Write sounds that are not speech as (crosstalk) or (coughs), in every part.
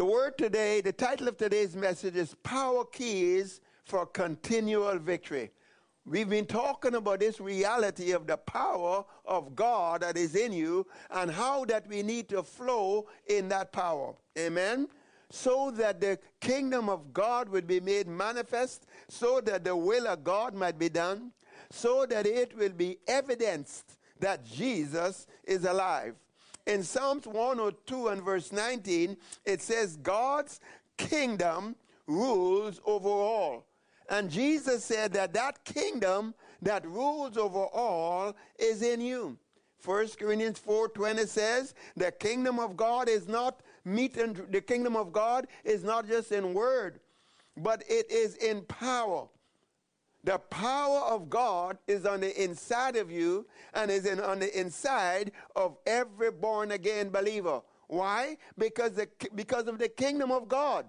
The word today, the title of today's message is Power Keys for Continual Victory. We've been talking about this reality of the power of God that is in you and how that we need to flow in that power. Amen. So that the kingdom of God would be made manifest, so that the will of God might be done, so that it will be evidenced that Jesus is alive. In Psalms 102 and verse 19, it says, God's kingdom rules over all. And Jesus said that that kingdom that rules over all is in you. 1 Corinthians 4:20 says, "The kingdom of God is not meat and the kingdom of God is not just in word, but it is in power." The power of God is on the inside of you and is in, on the inside of every born again believer. Why? Because, the, because of the kingdom of God.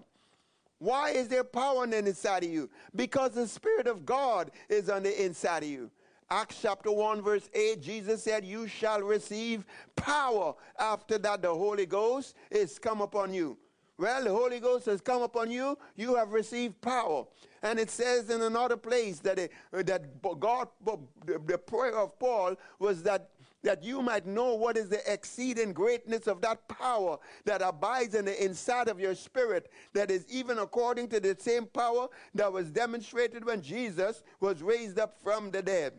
Why is there power on the inside of you? Because the Spirit of God is on the inside of you. Acts chapter 1, verse 8, Jesus said, You shall receive power after that the Holy Ghost is come upon you. Well, the Holy Ghost has come upon you, you have received power. And it says in another place that, it, that God, the prayer of Paul was that, that you might know what is the exceeding greatness of that power that abides in the inside of your spirit, that is even according to the same power that was demonstrated when Jesus was raised up from the dead.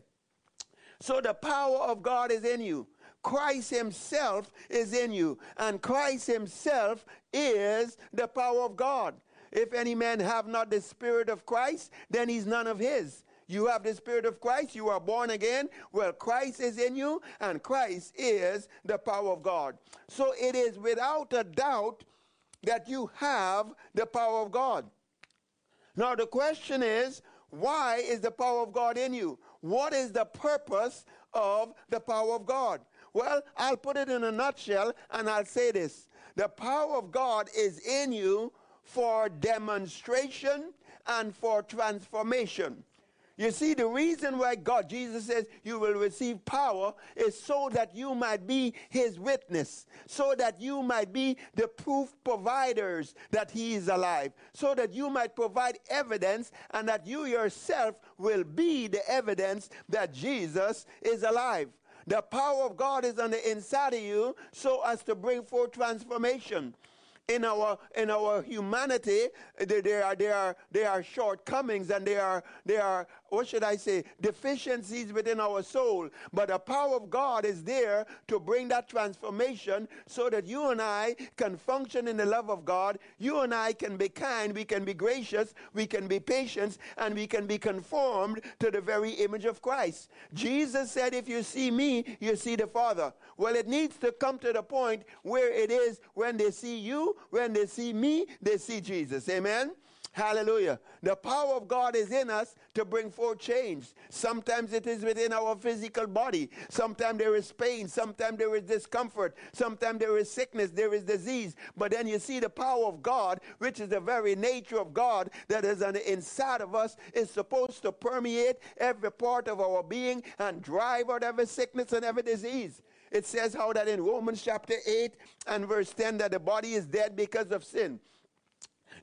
So the power of God is in you. Christ Himself is in you, and Christ Himself is the power of God. If any man have not the Spirit of Christ, then he's none of his. You have the Spirit of Christ, you are born again. Well, Christ is in you, and Christ is the power of God. So it is without a doubt that you have the power of God. Now, the question is, why is the power of God in you? What is the purpose of the power of God? Well, I'll put it in a nutshell and I'll say this the power of God is in you for demonstration and for transformation. You see, the reason why God, Jesus says, you will receive power is so that you might be his witness, so that you might be the proof providers that he is alive, so that you might provide evidence and that you yourself will be the evidence that Jesus is alive. The power of God is on the inside of you so as to bring forth transformation. In our in our humanity there are there are there are shortcomings and there are there are what should I say deficiencies within our soul but the power of God is there to bring that transformation so that you and I can function in the love of God you and I can be kind we can be gracious we can be patient and we can be conformed to the very image of Christ Jesus said if you see me you see the Father well it needs to come to the point where it is when they see you when they see me, they see Jesus. Amen. Hallelujah. The power of God is in us to bring forth change. Sometimes it is within our physical body. Sometimes there is pain. Sometimes there is discomfort. Sometimes there is sickness. There is disease. But then you see the power of God, which is the very nature of God that is on the inside of us, is supposed to permeate every part of our being and drive out every sickness and every disease. It says how that in Romans chapter 8 and verse 10 that the body is dead because of sin.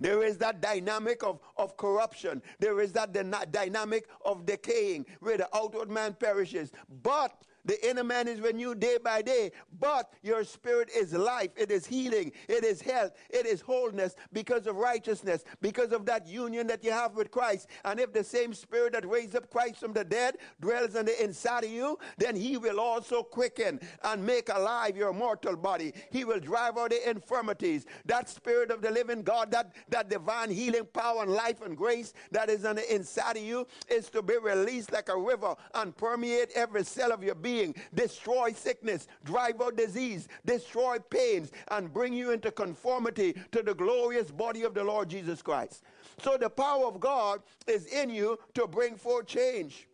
There is that dynamic of, of corruption. There is that dynamic of decaying where the outward man perishes. But the inner man is renewed day by day, but your spirit is life, it is healing, it is health, it is wholeness because of righteousness, because of that union that you have with Christ. And if the same spirit that raised up Christ from the dead dwells on the inside of you, then he will also quicken and make alive your mortal body. He will drive out the infirmities. That spirit of the living God, that, that divine healing power and life and grace that is on the inside of you is to be released like a river and permeate every cell of your being being, destroy sickness, drive out disease, destroy pains, and bring you into conformity to the glorious body of the Lord Jesus Christ. So the power of God is in you to bring forth change.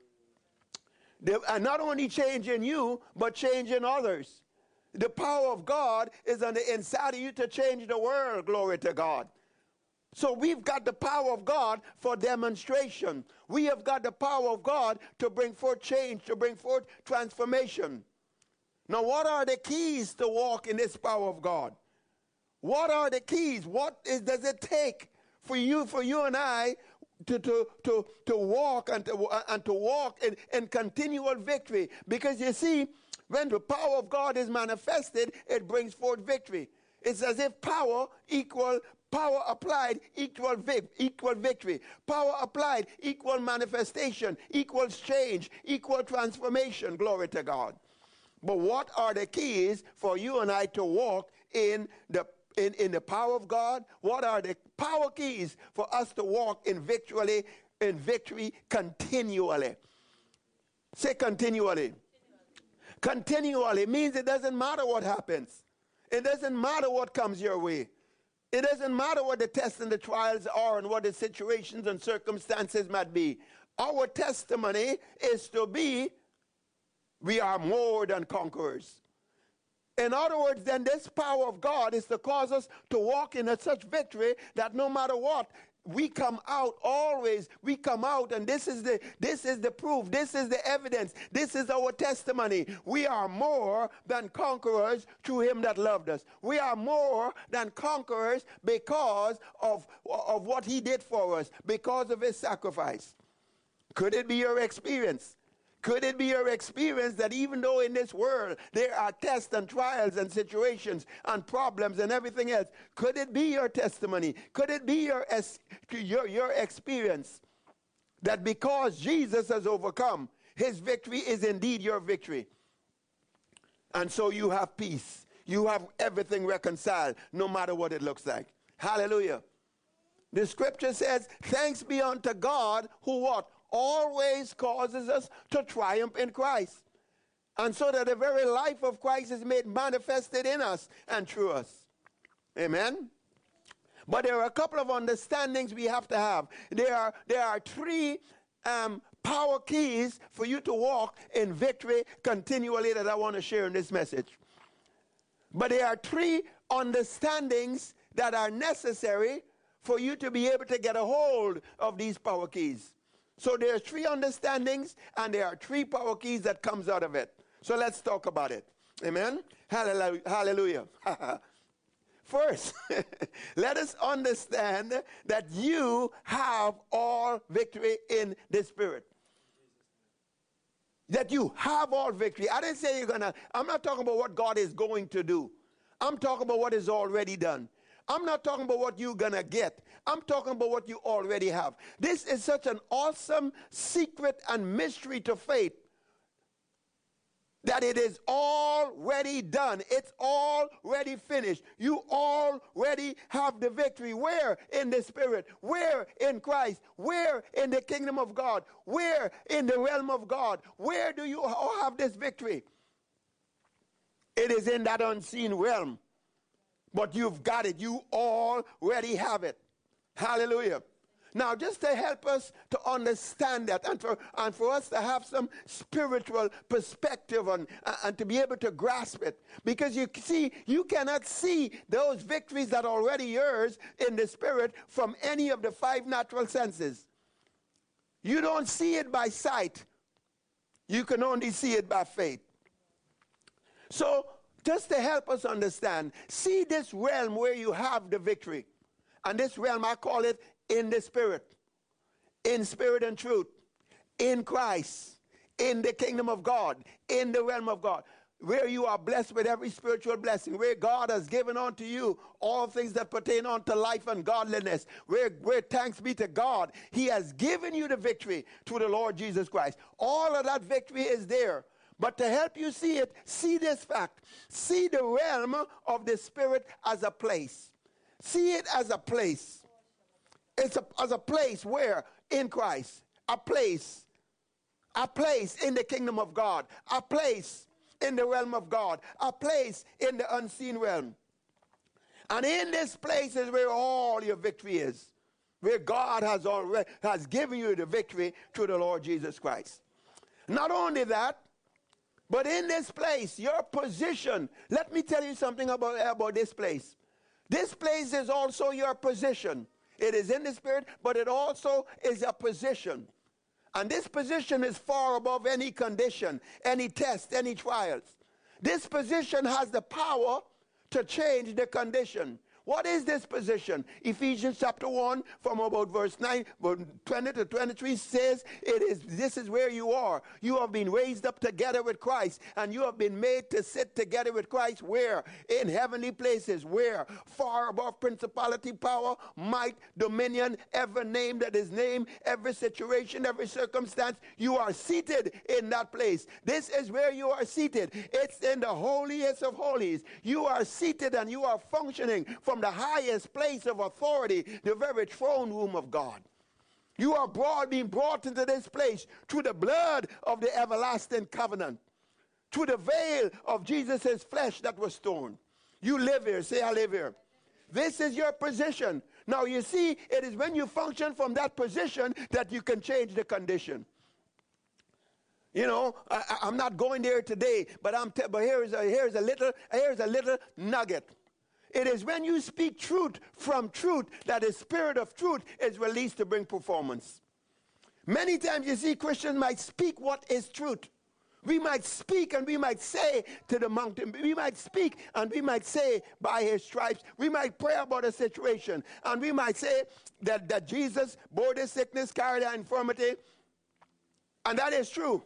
and not only change in you, but change in others. The power of God is on the inside of you to change the world. Glory to God. So we've got the power of God for demonstration. We have got the power of God to bring forth change, to bring forth transformation. Now, what are the keys to walk in this power of God? What are the keys? What is, does it take for you, for you and I to, to, to, to walk and to, and to walk in, in continual victory? Because you see, when the power of God is manifested, it brings forth victory. It's as if power equal power applied equal vic- equal victory. Power applied equal manifestation, equals change, equal transformation. Glory to God. But what are the keys for you and I to walk in the in, in the power of God? What are the power keys for us to walk in victory in victory continually? Say continually. Continually means it doesn't matter what happens. It doesn't matter what comes your way. It doesn't matter what the tests and the trials are and what the situations and circumstances might be. Our testimony is to be we are more than conquerors. In other words, then this power of God is to cause us to walk in such victory that no matter what, we come out always we come out and this is the this is the proof this is the evidence this is our testimony. We are more than conquerors through him that loved us. We are more than conquerors because of of what he did for us because of his sacrifice. Could it be your experience could it be your experience that even though in this world there are tests and trials and situations and problems and everything else, could it be your testimony? Could it be your, your, your experience that because Jesus has overcome, his victory is indeed your victory? And so you have peace. You have everything reconciled, no matter what it looks like. Hallelujah. The scripture says, Thanks be unto God who what? Always causes us to triumph in Christ. And so that the very life of Christ is made manifested in us and through us. Amen. But there are a couple of understandings we have to have. There are, there are three um, power keys for you to walk in victory continually that I want to share in this message. But there are three understandings that are necessary for you to be able to get a hold of these power keys. So there are three understandings and there are three power keys that comes out of it. So let's talk about it. Amen. Hallelujah. (laughs) First, (laughs) let us understand that you have all victory in the Spirit. That you have all victory. I didn't say you're to, I'm not talking about what God is going to do. I'm talking about what is already done. I'm not talking about what you're to get. I'm talking about what you already have. This is such an awesome secret and mystery to faith that it is already done. It's already finished. You already have the victory. Where? In the Spirit. Where? In Christ. Where? In the kingdom of God. Where? In the realm of God. Where do you have this victory? It is in that unseen realm. But you've got it. You already have it. Hallelujah. Now, just to help us to understand that and for, and for us to have some spiritual perspective on, uh, and to be able to grasp it. Because you see, you cannot see those victories that are already yours in the spirit from any of the five natural senses. You don't see it by sight, you can only see it by faith. So, just to help us understand, see this realm where you have the victory. And this realm, I call it in the spirit, in spirit and truth, in Christ, in the kingdom of God, in the realm of God where you are blessed with every spiritual blessing, where God has given unto you all things that pertain unto life and godliness, where, where thanks be to God, He has given you the victory through the Lord Jesus Christ. All of that victory is there. But to help you see it, see this fact. See the realm of the Spirit as a place. See it as a place. It's a, as a place where in Christ, a place, a place in the kingdom of God, a place in the realm of God, a place in the unseen realm. And in this place is where all your victory is, where God has already has given you the victory through the Lord Jesus Christ. Not only that, but in this place, your position, let me tell you something about, about this place. This place is also your position. It is in the spirit, but it also is a position. And this position is far above any condition, any test, any trials. This position has the power to change the condition. What is this position? Ephesians chapter 1, from about verse 9, 20 to 23 says, It is this is where you are. You have been raised up together with Christ, and you have been made to sit together with Christ. Where? In heavenly places. Where? Far above principality, power, might, dominion, every name that is named, every situation, every circumstance. You are seated in that place. This is where you are seated. It's in the holiest of holies. You are seated and you are functioning from the highest place of authority, the very throne room of God. You are brought, being brought into this place through the blood of the everlasting covenant, through the veil of Jesus' flesh that was torn. You live here. Say, I live here. This is your position. Now, you see, it is when you function from that position that you can change the condition. You know, I, am not going there today, but I'm. T- but here's a here's a little here's a little nugget. It is when you speak truth from truth that the spirit of truth is released to bring performance. Many times you see Christians might speak what is truth. We might speak and we might say to the mountain, we might speak and we might say by his stripes, we might pray about a situation and we might say that, that Jesus bore the sickness, carried the infirmity, and that is true.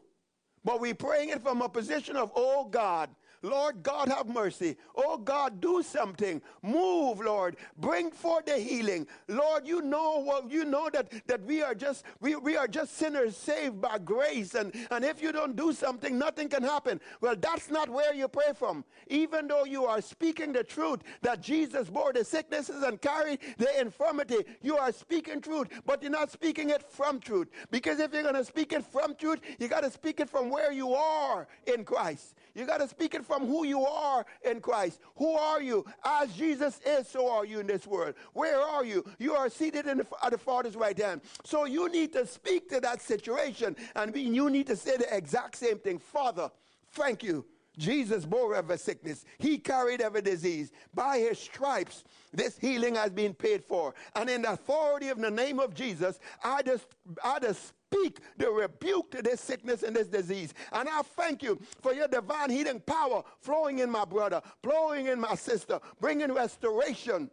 But we're praying it from a position of, oh God, Lord God, have mercy. Oh God, do something. Move, Lord. Bring forth the healing. Lord, you know what you know that, that we are just we, we are just sinners saved by grace. And, and if you don't do something, nothing can happen. Well, that's not where you pray from. Even though you are speaking the truth that Jesus bore the sicknesses and carried the infirmity, you are speaking truth, but you're not speaking it from truth. Because if you're going to speak it from truth, you got to speak it from where you are in Christ. You got to speak it from who you are in Christ. Who are you? As Jesus is, so are you in this world. Where are you? You are seated the, at the Father's right hand. So you need to speak to that situation, and you need to say the exact same thing. Father, thank you. Jesus bore every sickness. He carried every disease. By his stripes, this healing has been paid for. And in the authority of the name of Jesus, I just, I just speak the rebuke to this sickness and this disease. And I thank you for your divine healing power flowing in my brother, flowing in my sister, bringing restoration.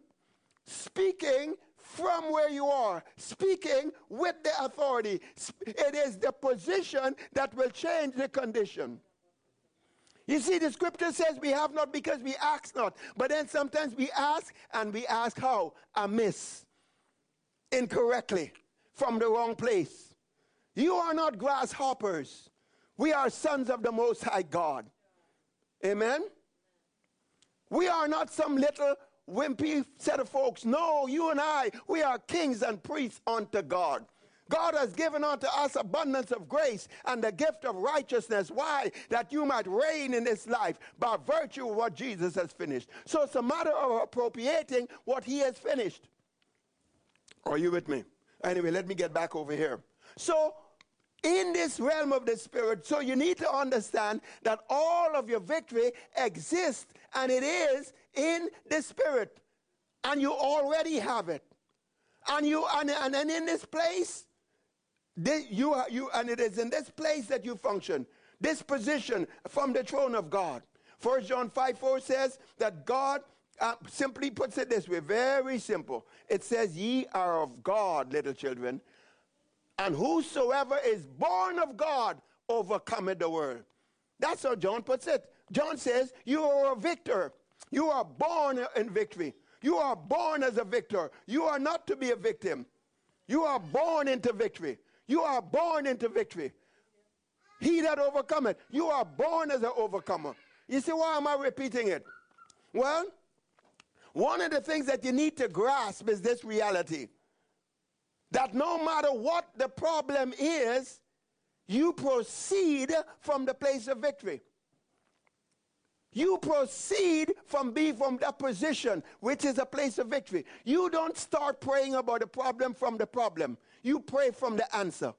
Speaking from where you are, speaking with the authority. It is the position that will change the condition. You see, the scripture says we have not because we ask not. But then sometimes we ask and we ask how? Amiss, incorrectly, from the wrong place. You are not grasshoppers. We are sons of the Most High God. Amen? We are not some little wimpy set of folks. No, you and I, we are kings and priests unto God. God has given unto us abundance of grace and the gift of righteousness. Why? That you might reign in this life by virtue of what Jesus has finished. So it's a matter of appropriating what he has finished. Are you with me? Anyway, let me get back over here. So in this realm of the spirit. So you need to understand that all of your victory exists and it is in the spirit. And you already have it. And you and, and, and in this place, this, you, are, you and it is in this place that you function. This position from the throne of God. First John 5 4 says that God uh, simply puts it this way, very simple. It says, Ye are of God, little children, and whosoever is born of God overcometh the world. That's how John puts it. John says, You are a victor. You are born in victory. You are born as a victor. You are not to be a victim. You are born into victory. You are born into victory. He that overcometh, you are born as an overcomer. You see, why am I repeating it? Well, one of the things that you need to grasp is this reality that no matter what the problem is, you proceed from the place of victory. You proceed from be from that position, which is a place of victory. You don't start praying about the problem from the problem. You pray from the answer.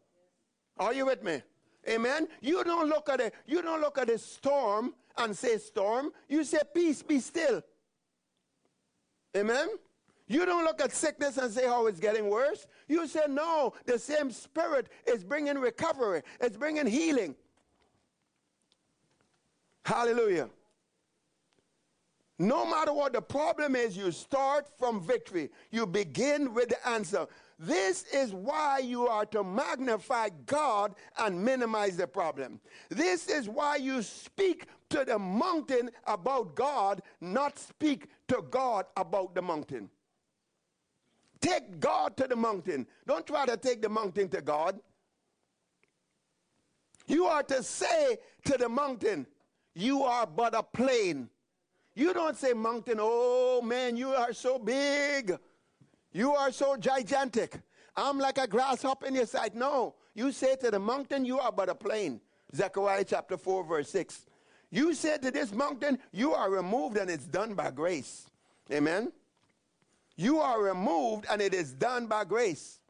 Are you with me? Amen. You don't look at it. You don't look at a storm and say storm. You say peace, be still. Amen. You don't look at sickness and say how it's getting worse. You say, no, the same spirit is bringing recovery, it's bringing healing. Hallelujah. No matter what the problem is, you start from victory. You begin with the answer. This is why you are to magnify God and minimize the problem. This is why you speak to the mountain about God, not speak to God about the mountain. Take God to the mountain. Don't try to take the mountain to God. You are to say to the mountain, You are but a plain. You don't say, Mountain, oh man, you are so big. You are so gigantic. I'm like a grasshopper in your sight. No. You say to the mountain, You are but a plain. Zechariah chapter 4, verse 6. You say to this mountain, You are removed, and it's done by grace. Amen. You are removed, and it is done by grace.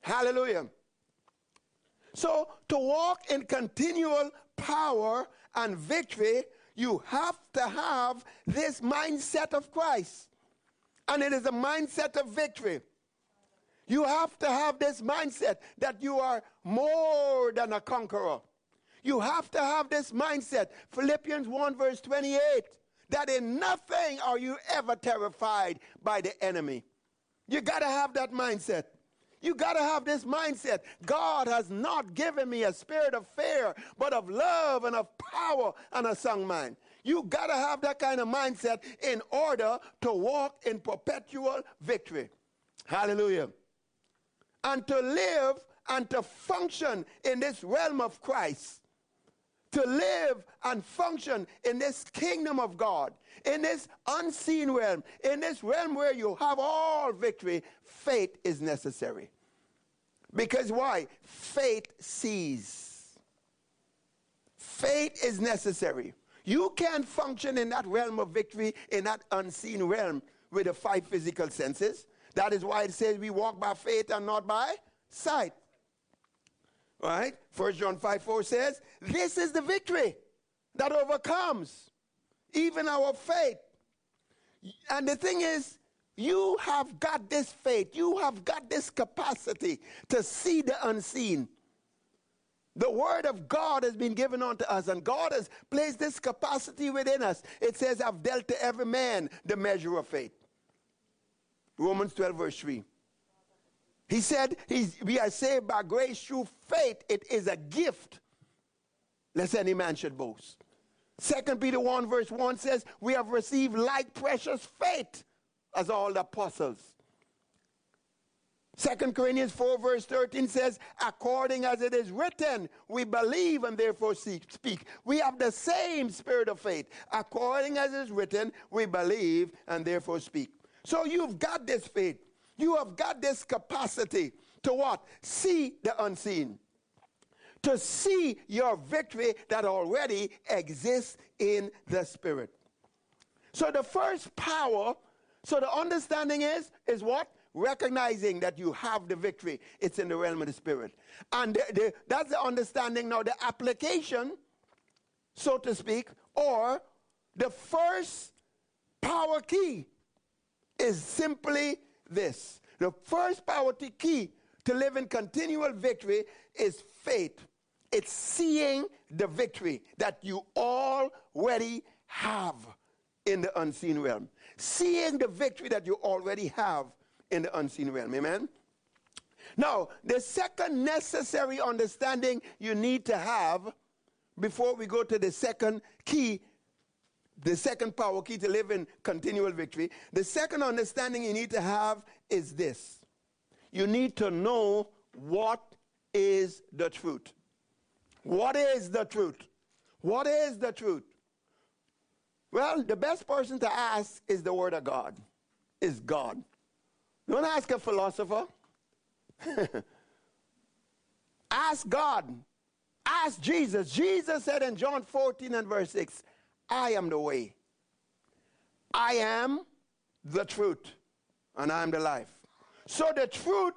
Hallelujah. So, to walk in continual power and victory, you have to have this mindset of Christ. And it is a mindset of victory. You have to have this mindset that you are more than a conqueror. You have to have this mindset. Philippians 1, verse 28 that in nothing are you ever terrified by the enemy. You got to have that mindset. You got to have this mindset. God has not given me a spirit of fear, but of love and of power and a sound mind. You got to have that kind of mindset in order to walk in perpetual victory. Hallelujah. And to live and to function in this realm of Christ. To live and function in this kingdom of God, in this unseen realm, in this realm where you have all victory, faith is necessary. Because why? Faith sees. Faith is necessary. You can't function in that realm of victory, in that unseen realm, with the five physical senses. That is why it says we walk by faith and not by sight. Right? First John 5 4 says, This is the victory that overcomes even our faith. And the thing is, you have got this faith, you have got this capacity to see the unseen. The word of God has been given unto us, and God has placed this capacity within us. It says, I've dealt to every man the measure of faith. Romans 12, verse 3. He said, We are saved by grace through faith. It is a gift, lest any man should boast. Second Peter 1, verse 1 says, We have received like precious faith as all the apostles. Second Corinthians 4 verse 13 says, according as it is written, we believe and therefore speak. We have the same spirit of faith. According as it is written, we believe and therefore speak. So you've got this faith. You have got this capacity to what? See the unseen. To see your victory that already exists in the spirit. So the first power so the understanding is, is what? Recognizing that you have the victory. It's in the realm of the spirit. And the, the, that's the understanding. Now, the application, so to speak, or the first power key is simply this. The first power key to live in continual victory is faith. It's seeing the victory that you already have in the unseen realm seeing the victory that you already have in the unseen realm. Amen? Now, the second necessary understanding you need to have before we go to the second key, the second power key to live in continual victory, the second understanding you need to have is this you need to know what is the truth. What is the truth? What is the truth? Well, the best person to ask is the Word of God, is God. Don't ask a philosopher. (laughs) ask God. Ask Jesus. Jesus said in John 14 and verse 6, I am the way. I am the truth, and I am the life. So the truth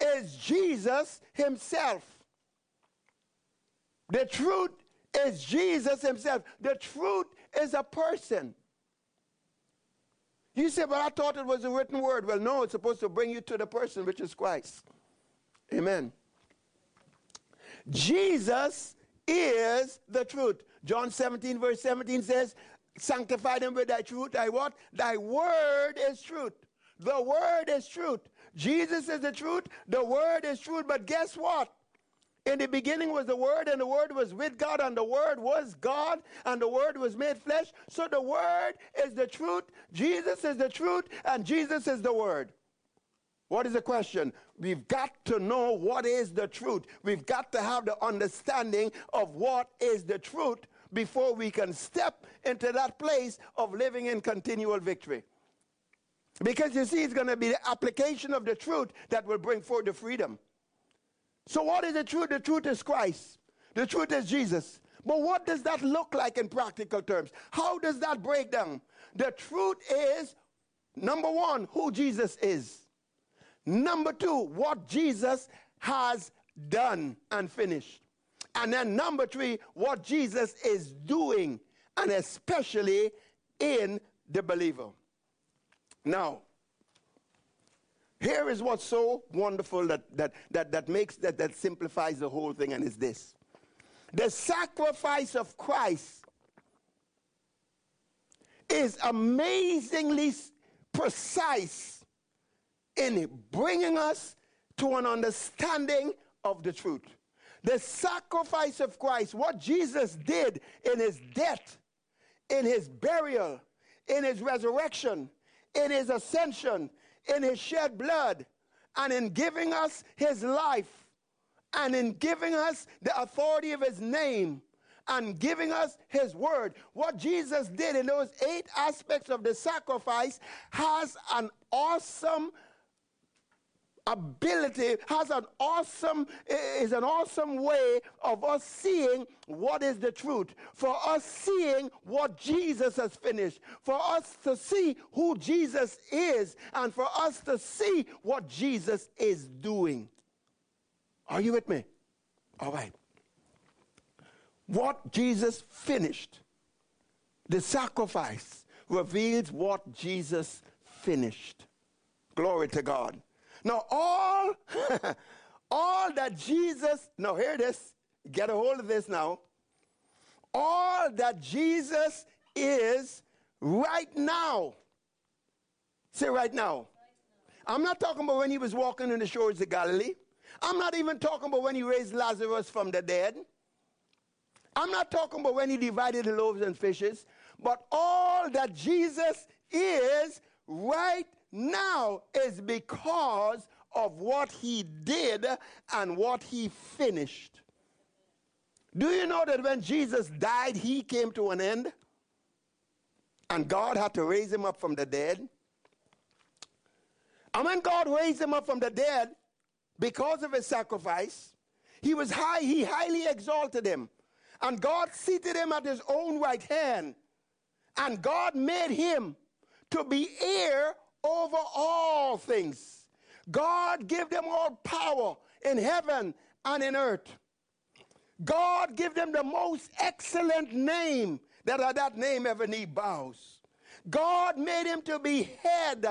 is Jesus Himself. The truth is Jesus Himself. The truth is a person. You say, but I thought it was a written word. Well, no, it's supposed to bring you to the person, which is Christ. Amen. Jesus is the truth. John 17, verse 17 says, sanctify them with thy truth. Thy what? Thy word is truth. The word is truth. Jesus is the truth. The word is truth. But guess what? In the beginning was the Word, and the Word was with God, and the Word was God, and the Word was made flesh. So the Word is the truth, Jesus is the truth, and Jesus is the Word. What is the question? We've got to know what is the truth. We've got to have the understanding of what is the truth before we can step into that place of living in continual victory. Because you see, it's going to be the application of the truth that will bring forth the freedom. So, what is the truth? The truth is Christ, the truth is Jesus. But what does that look like in practical terms? How does that break down? The truth is number one, who Jesus is. Number two, what Jesus has done and finished. And then number three, what Jesus is doing, and especially in the believer. Now, here is what's so wonderful that, that, that, that makes that, that simplifies the whole thing, and is this. The sacrifice of Christ is amazingly precise in bringing us to an understanding of the truth. The sacrifice of Christ, what Jesus did in his death, in his burial, in his resurrection, in his ascension, in his shed blood, and in giving us his life, and in giving us the authority of his name, and giving us his word. What Jesus did in those eight aspects of the sacrifice has an awesome ability has an awesome is an awesome way of us seeing what is the truth. For us seeing what jesus has finished. For us to see who jesus is and for us to see what jesus is doing. Are you with me? All right. What jesus finished the sacrifice reveals what jesus finished. Glory to god now, all, (laughs) all that Jesus, now hear this, get a hold of this now. All that Jesus is right now. Say right now. I'm not talking about when he was walking in the shores of Galilee. I'm not even talking about when he raised Lazarus from the dead. I'm not talking about when he divided the loaves and fishes. But all that Jesus is right now is because of what he did and what he finished. Do you know that when Jesus died, he came to an end? And God had to raise him up from the dead? And when God raised him up from the dead, because of his sacrifice, he was high, he highly exalted him. And God seated him at his own right hand. And God made him to be heir over all things. God give them all power in heaven and in earth. God give them the most excellent name that at that name every knee bows. God made him to be head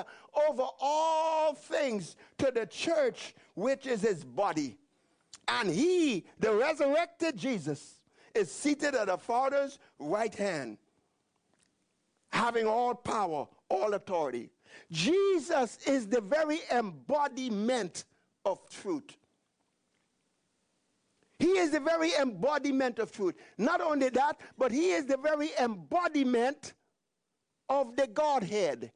over all things to the church, which is his body. And he, the resurrected Jesus, is seated at the Father's right hand, having all power, all authority. Jesus is the very embodiment of truth. He is the very embodiment of truth. Not only that, but he is the very embodiment of the Godhead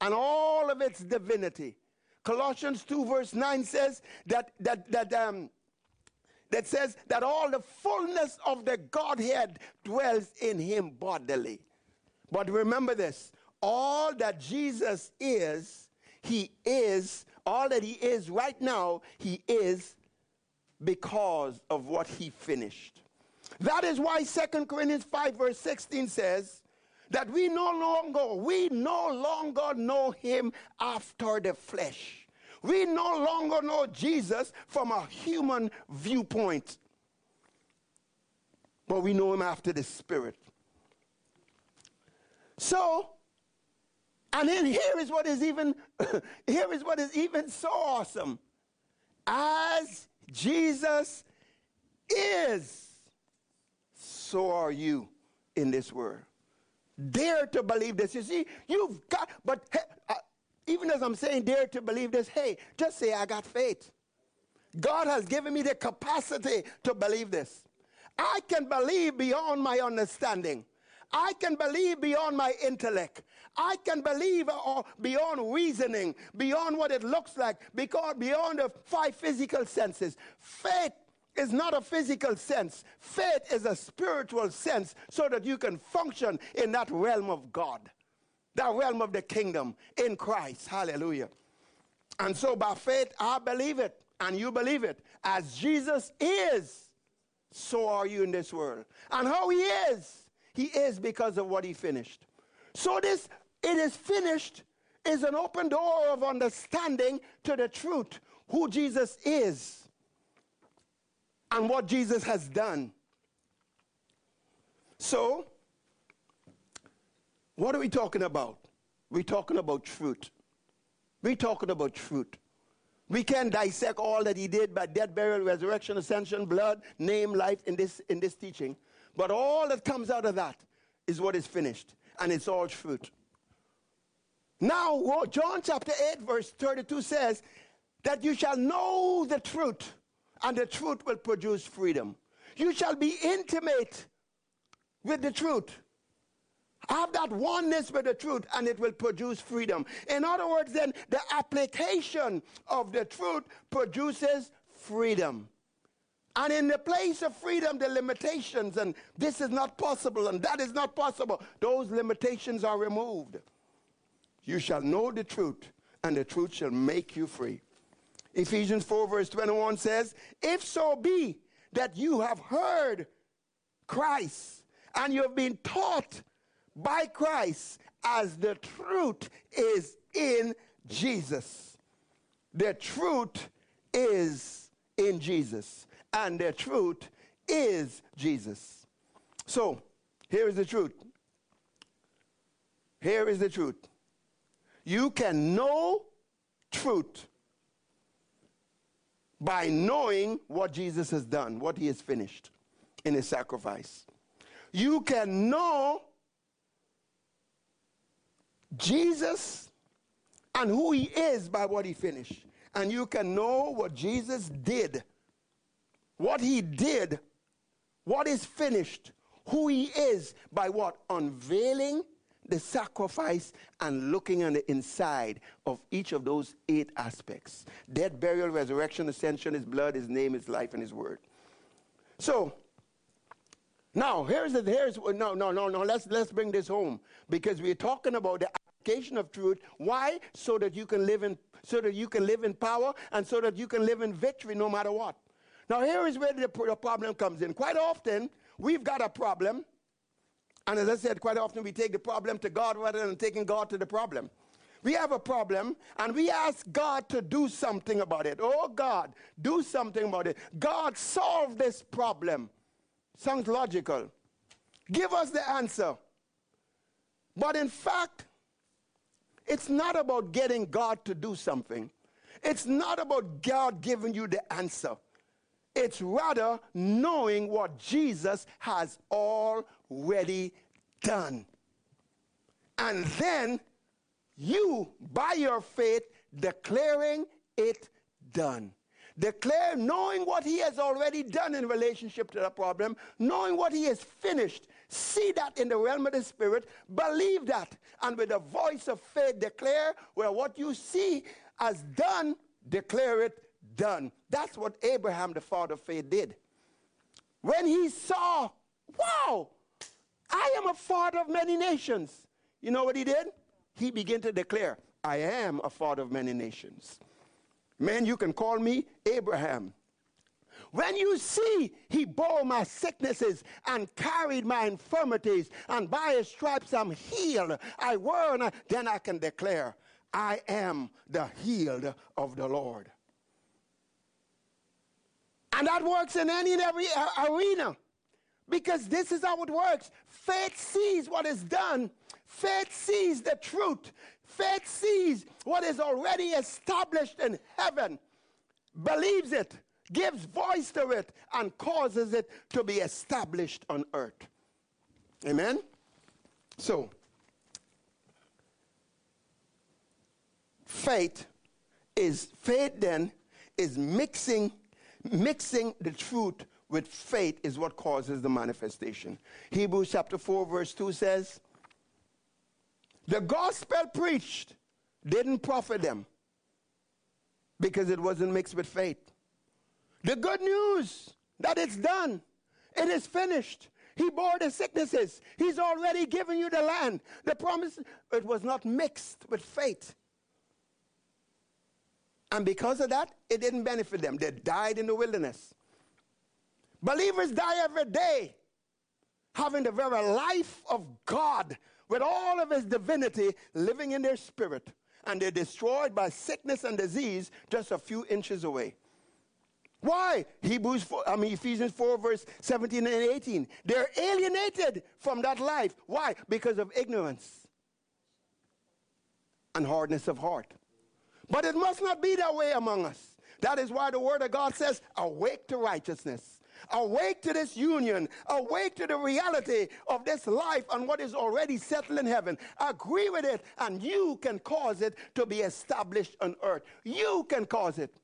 and all of its divinity. Colossians 2 verse 9 says that that that um that says that all the fullness of the Godhead dwells in him bodily. But remember this, all that Jesus is, he is, all that he is right now, he is because of what he finished. That is why 2 Corinthians 5 verse 16 says that we no longer, we no longer know him after the flesh. We no longer know Jesus from a human viewpoint, but we know him after the spirit. So, and then here is what is even (coughs) here is what is even so awesome. As Jesus is, so are you in this world. Dare to believe this. You see, you've got, but uh, even as I'm saying dare to believe this, hey, just say, I got faith. God has given me the capacity to believe this. I can believe beyond my understanding. I can believe beyond my intellect. I can believe uh, beyond reasoning, beyond what it looks like, because beyond the five physical senses. Faith is not a physical sense. Faith is a spiritual sense so that you can function in that realm of God, that realm of the kingdom in Christ. Hallelujah. And so by faith, I believe it, and you believe it. As Jesus is, so are you in this world. And how he is, he is because of what he finished. So this, it is finished, is an open door of understanding to the truth, who Jesus is and what Jesus has done. So, what are we talking about? We're talking about truth. We're talking about truth. We can dissect all that he did by death, burial, resurrection, ascension, blood, name, life in this, in this teaching. But all that comes out of that is what is finished, and it's all truth. Now, John chapter 8, verse 32 says that you shall know the truth, and the truth will produce freedom. You shall be intimate with the truth. Have that oneness with the truth, and it will produce freedom. In other words, then, the application of the truth produces freedom. And in the place of freedom, the limitations, and this is not possible, and that is not possible, those limitations are removed. You shall know the truth, and the truth shall make you free. Ephesians 4, verse 21 says, If so be that you have heard Christ and you have been taught by Christ as the truth is in Jesus. The truth is in Jesus. And the truth is Jesus. So, here is the truth. Here is the truth. You can know truth by knowing what Jesus has done, what he has finished in his sacrifice. You can know Jesus and who he is by what he finished. And you can know what Jesus did, what he did, what is finished, who he is by what? Unveiling the sacrifice and looking on the inside of each of those eight aspects death, burial, resurrection, ascension, his blood, his name, his life, and his word. So, now here's the here's no no no no let's let's bring this home because we're talking about the application of truth. Why? So that you can live in so that you can live in power and so that you can live in victory no matter what. Now here is where the, the problem comes in. Quite often we've got a problem and as I said, quite often we take the problem to God rather than taking God to the problem. We have a problem and we ask God to do something about it. Oh, God, do something about it. God, solve this problem. Sounds logical. Give us the answer. But in fact, it's not about getting God to do something. It's not about God giving you the answer. It's rather knowing what Jesus has already done. And then you, by your faith, declaring it done. Declare, knowing what he has already done in relationship to the problem, knowing what he has finished. See that in the realm of the spirit, believe that, and with the voice of faith, declare where what you see as done, declare it done. That's what Abraham, the father of faith, did. When he saw, wow, I am a father of many nations. You know what he did? He began to declare, I am a father of many nations. Man, you can call me Abraham. When you see he bore my sicknesses and carried my infirmities, and by his stripes I'm healed, I were, then I can declare, I am the healed of the Lord. And that works in any and every arena. Because this is how it works. Faith sees what is done. Faith sees the truth. Faith sees what is already established in heaven, believes it, gives voice to it, and causes it to be established on earth. Amen? So, faith is faith then is mixing mixing the truth with faith is what causes the manifestation. Hebrews chapter 4 verse 2 says, "The gospel preached didn't profit them because it wasn't mixed with faith. The good news that it's done, it is finished. He bore the sicknesses. He's already given you the land. The promise, it was not mixed with faith. And because of that, it didn't benefit them. They died in the wilderness. Believers die every day, having the very life of God with all of his divinity living in their spirit. And they're destroyed by sickness and disease just a few inches away. Why? Hebrews 4, I mean Ephesians 4 verse 17 and 18. They're alienated from that life. Why? Because of ignorance and hardness of heart. But it must not be that way among us. That is why the word of God says, awake to righteousness. Awake to this union. Awake to the reality of this life and what is already settled in heaven. Agree with it, and you can cause it to be established on earth. You can cause it.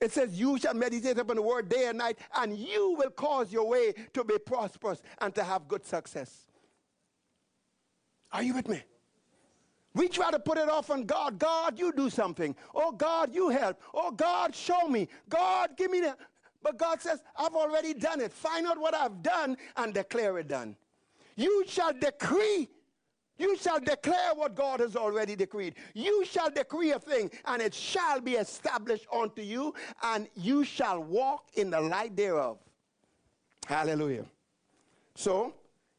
It says, You shall meditate upon the word day and night, and you will cause your way to be prosperous and to have good success. Are you with me? We try to put it off on God. God, you do something. Oh, God, you help. Oh, God, show me. God, give me that. But God says, I've already done it. Find out what I've done and declare it done. You shall decree you shall declare what God has already decreed. You shall decree a thing, and it shall be established unto you, and you shall walk in the light thereof. Hallelujah. So,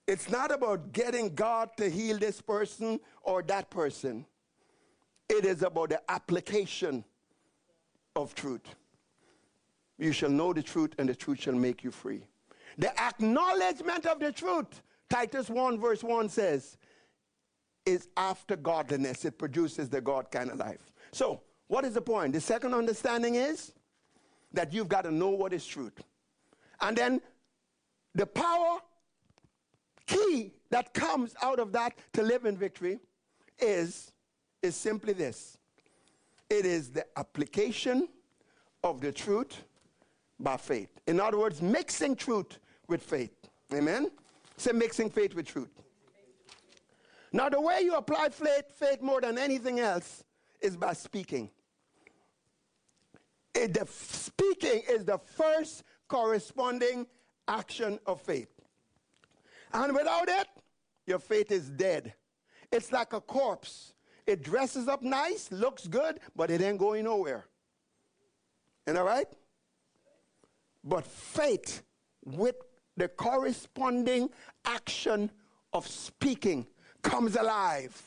it's not about getting God to heal this person or that person. It is about the application of truth. You shall know the truth, and the truth shall make you free. The acknowledgement of the truth, Titus 1, verse 1 says, is after godliness. It produces the God kind of life. So, what is the point? The second understanding is that you've got to know what is truth. And then the power key that comes out of that to live in victory is, is simply this it is the application of the truth by faith. In other words, mixing truth with faith. Amen? Say mixing faith with truth. Now, the way you apply faith, faith more than anything else is by speaking. It, the speaking is the first corresponding action of faith. And without it, your faith is dead. It's like a corpse. It dresses up nice, looks good, but it ain't going nowhere. Ain't that right? But faith with the corresponding action of speaking comes alive.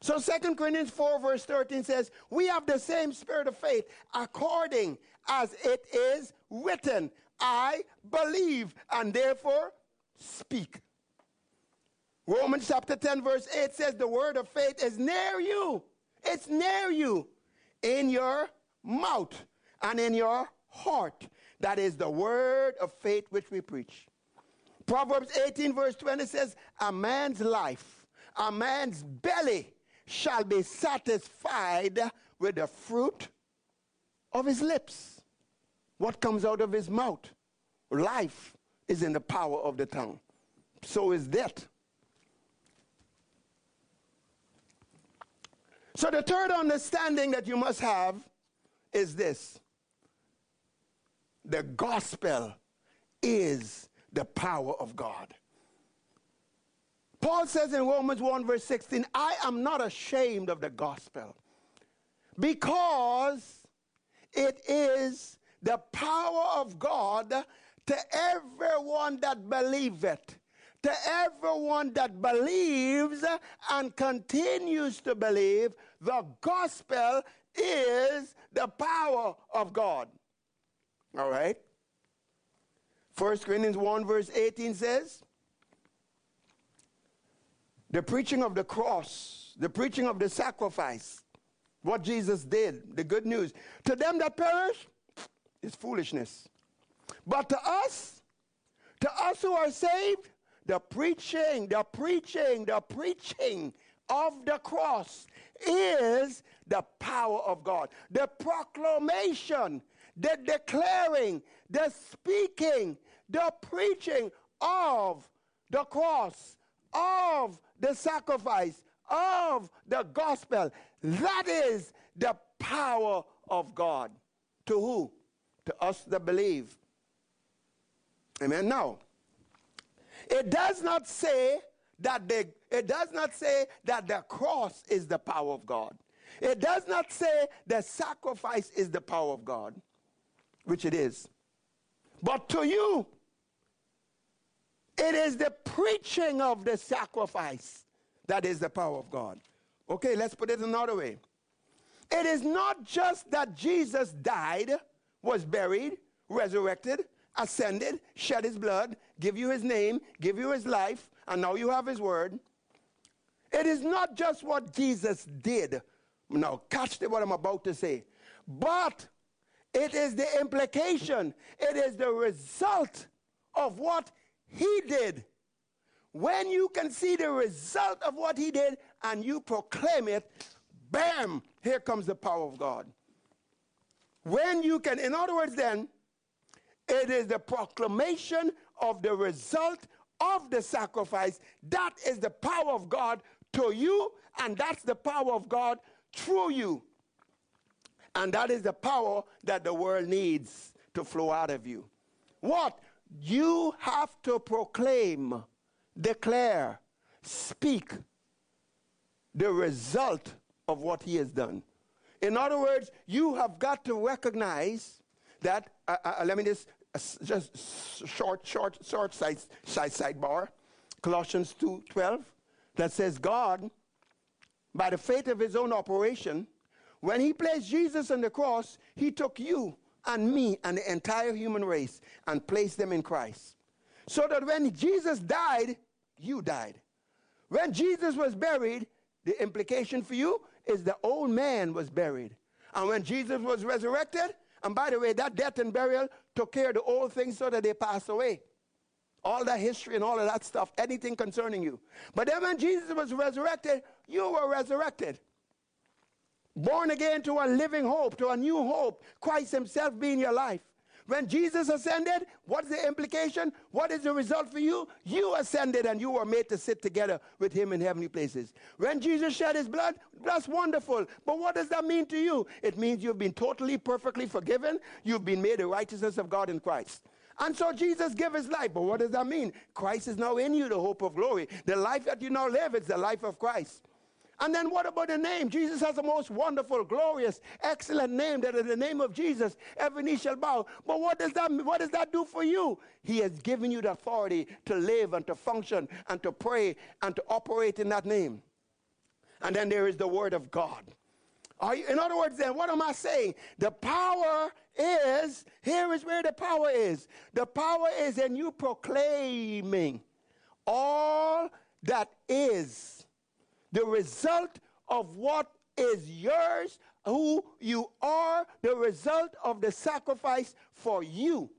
So 2 Corinthians 4 verse 13 says, we have the same spirit of faith according as it is written. I believe and therefore speak. Romans chapter 10 verse 8 says the word of faith is near you. It's near you in your mouth and in your heart. That is the word of faith which we preach. Proverbs 18 verse 20 says, a man's life a man's belly shall be satisfied with the fruit of his lips. What comes out of his mouth? Life is in the power of the tongue. So is death. So the third understanding that you must have is this the gospel is the power of God. Paul says in Romans 1, verse 16, I am not ashamed of the gospel because it is the power of God to everyone that believeth. To everyone that believes and continues to believe, the gospel is the power of God. All right? 1 Corinthians 1, verse 18 says, the preaching of the cross, the preaching of the sacrifice, what Jesus did, the good news. To them that perish is foolishness. But to us, to us who are saved, the preaching, the preaching, the preaching of the cross is the power of God. The proclamation, the declaring, the speaking, the preaching of the cross, of the sacrifice, of the gospel. That is the power of God. To who? To us that believe. Amen. Now, it does not say that the it does not say that the cross is the power of God. It does not say the sacrifice is the power of God, which it is. But to you, it is the preaching of the sacrifice that is the power of God. Okay, let's put it another way. It is not just that Jesus died, was buried, resurrected, ascended, shed his blood, give you his name, give you his life, and now you have his word. It is not just what Jesus did. Now, catch what I'm about to say. But it is the implication, it is the result of what he did. When you can see the result of what he did and you proclaim it, bam, here comes the power of God. When you can, in other words, then, it is the proclamation of the result of the sacrifice. That is the power of God to you, and that's the power of God through you. And that is the power that the world needs to flow out of you. What? You have to proclaim, declare, speak the result of what he has done. In other words, you have got to recognize that, uh, uh, let me just, uh, just short, short, short side, side, sidebar, Colossians 2.12 that says, God, by the faith of his own operation, when he placed Jesus on the cross, he took you and me and the entire human race and placed them in Christ. So that when Jesus died, you died. When Jesus was buried, the implication for you is the old man was buried. And when Jesus was resurrected, and by the way, that death and burial took care of the old things so that they pass away. All that history and all of that stuff, anything concerning you. But then when Jesus was resurrected, you were resurrected. Born again to a living hope, to a new hope, Christ Himself being your life. When Jesus ascended, what's the implication? What is the result for you? You ascended and you were made to sit together with him in heavenly places. When Jesus shed his blood, that's wonderful. But what does that mean to you? It means you've been totally, perfectly forgiven. You've been made the righteousness of God in Christ. And so Jesus gave his life. But what does that mean? Christ is now in you, the hope of glory. The life that you now live is the life of Christ. And then what about the name? Jesus has the most wonderful, glorious, excellent name that in the name of Jesus every knee shall bow. But what does that what does that do for you? He has given you the authority to live and to function and to pray and to operate in that name. And then there is the word of God. You, in other words, then, what am I saying? The power is, here is where the power is. The power is in you proclaiming all that is the result of what is yours, who you are, the result of the sacrifice for you.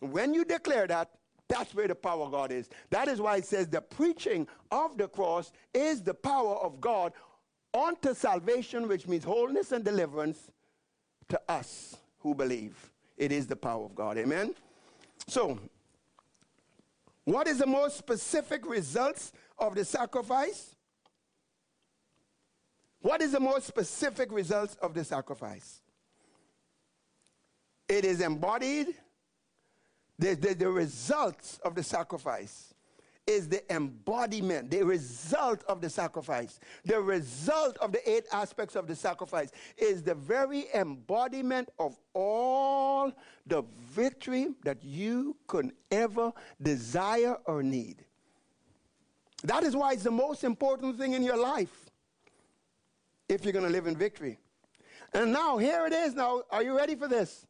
When you declare that, that's where the power of God is. That is why it says the preaching of the cross is the power of God unto salvation, which means wholeness and deliverance to us who believe. It is the power of God. Amen? So, what is the most specific results of the sacrifice? What is the most specific result of the sacrifice? It is embodied, the, the, the results of the sacrifice is the embodiment, the result of the sacrifice. The result of the eight aspects of the sacrifice is the very embodiment of all the victory that you could ever desire or need. That is why it's the most important thing in your life if you're going to live in victory. And now, here it is. Now, are you ready for this?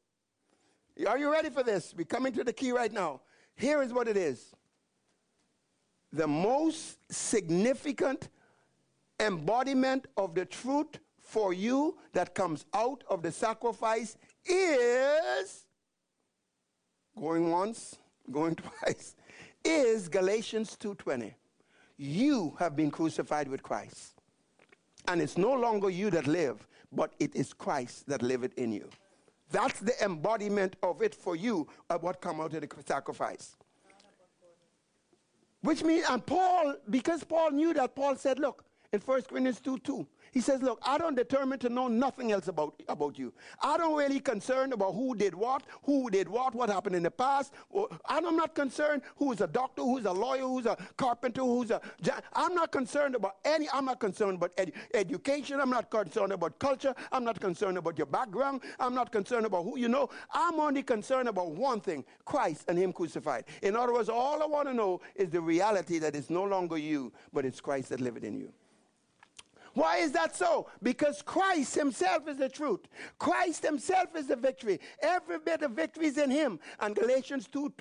Are you ready for this? We're coming to the key right now. Here is what it is the most significant embodiment of the truth for you that comes out of the sacrifice is going once, going (laughs) twice, is Galatians 2:20. You have been crucified with Christ. And it's no longer you that live, but it is Christ that liveth in you. That's the embodiment of it for you of what come out of the sacrifice. Which means, and Paul, because Paul knew that, Paul said, look, in 1 Corinthians 2 2, he says, Look, I don't determine to know nothing else about, about you. I don't really concerned about who did what, who did what, what happened in the past. I'm not concerned who's a doctor, who's a lawyer, who's a carpenter, who's a. I'm not concerned about any. I'm not concerned about education. I'm not concerned about culture. I'm not concerned about your background. I'm not concerned about who you know. I'm only concerned about one thing Christ and Him crucified. In other words, all I want to know is the reality that it's no longer you, but it's Christ that liveth in you. Why is that so? Because Christ himself is the truth. Christ himself is the victory. Every bit of victory is in him. And Galatians 2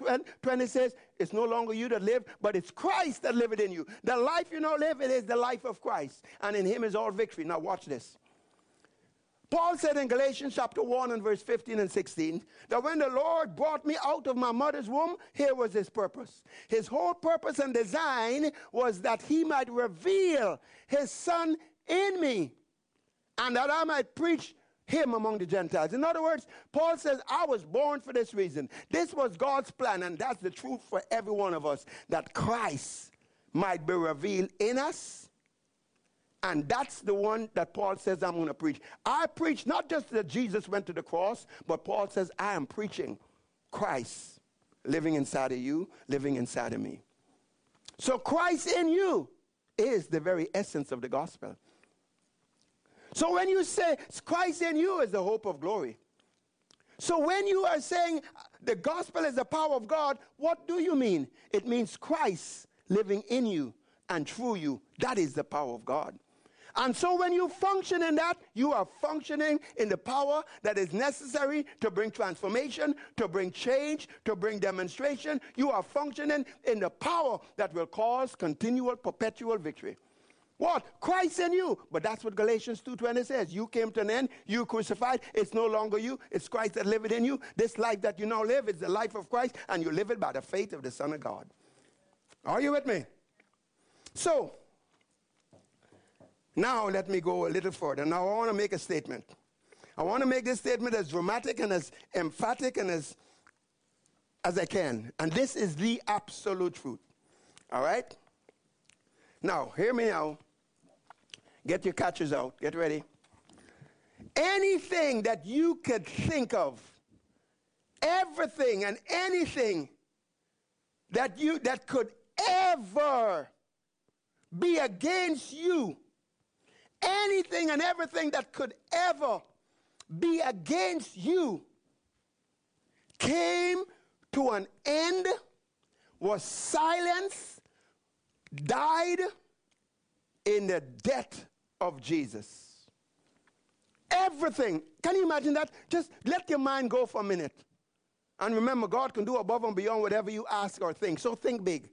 20 says, It's no longer you that live, but it's Christ that liveth in you. The life you now live, it is the life of Christ. And in him is all victory. Now watch this. Paul said in Galatians chapter 1 and verse 15 and 16 that when the Lord brought me out of my mother's womb, here was his purpose. His whole purpose and design was that he might reveal his son in me, and that I might preach him among the Gentiles. In other words, Paul says, I was born for this reason. This was God's plan, and that's the truth for every one of us that Christ might be revealed in us. And that's the one that Paul says I'm going to preach. I preach not just that Jesus went to the cross, but Paul says I am preaching Christ living inside of you, living inside of me. So Christ in you is the very essence of the gospel. So when you say Christ in you is the hope of glory. So when you are saying the gospel is the power of God, what do you mean? It means Christ living in you and through you. That is the power of God. And so when you function in that, you are functioning in the power that is necessary to bring transformation, to bring change, to bring demonstration. You are functioning in the power that will cause continual, perpetual victory. What? Christ in you. But that's what Galatians 2.20 says. You came to an end. You crucified. It's no longer you. It's Christ that liveth in you. This life that you now live is the life of Christ, and you live it by the faith of the Son of God. Are you with me? So, now let me go a little further. Now I want to make a statement. I want to make this statement as dramatic and as emphatic and as as I can. And this is the absolute truth. All right? Now, hear me now. Get your catches out. Get ready. Anything that you could think of, everything and anything that you that could ever be against you, anything and everything that could ever be against you came to an end, was silenced, died in the death of Jesus. Everything. Can you imagine that? Just let your mind go for a minute. And remember, God can do above and beyond whatever you ask or think. So think big.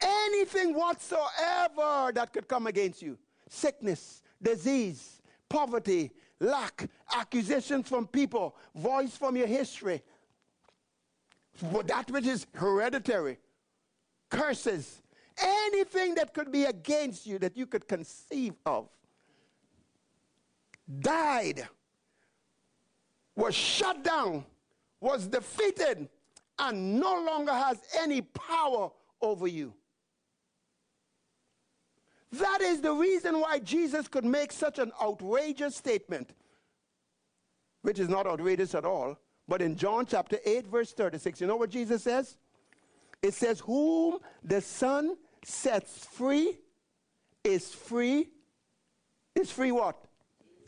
Anything whatsoever that could come against you sickness, disease, poverty, lack, accusations from people, voice from your history, that which is hereditary, curses, anything that could be against you that you could conceive of, died, was shut down, was defeated, and no longer has any power over you. That is the reason why Jesus could make such an outrageous statement, which is not outrageous at all. But in John chapter 8, verse 36, you know what Jesus says? It says, Whom the Son sets free is free. Is free what?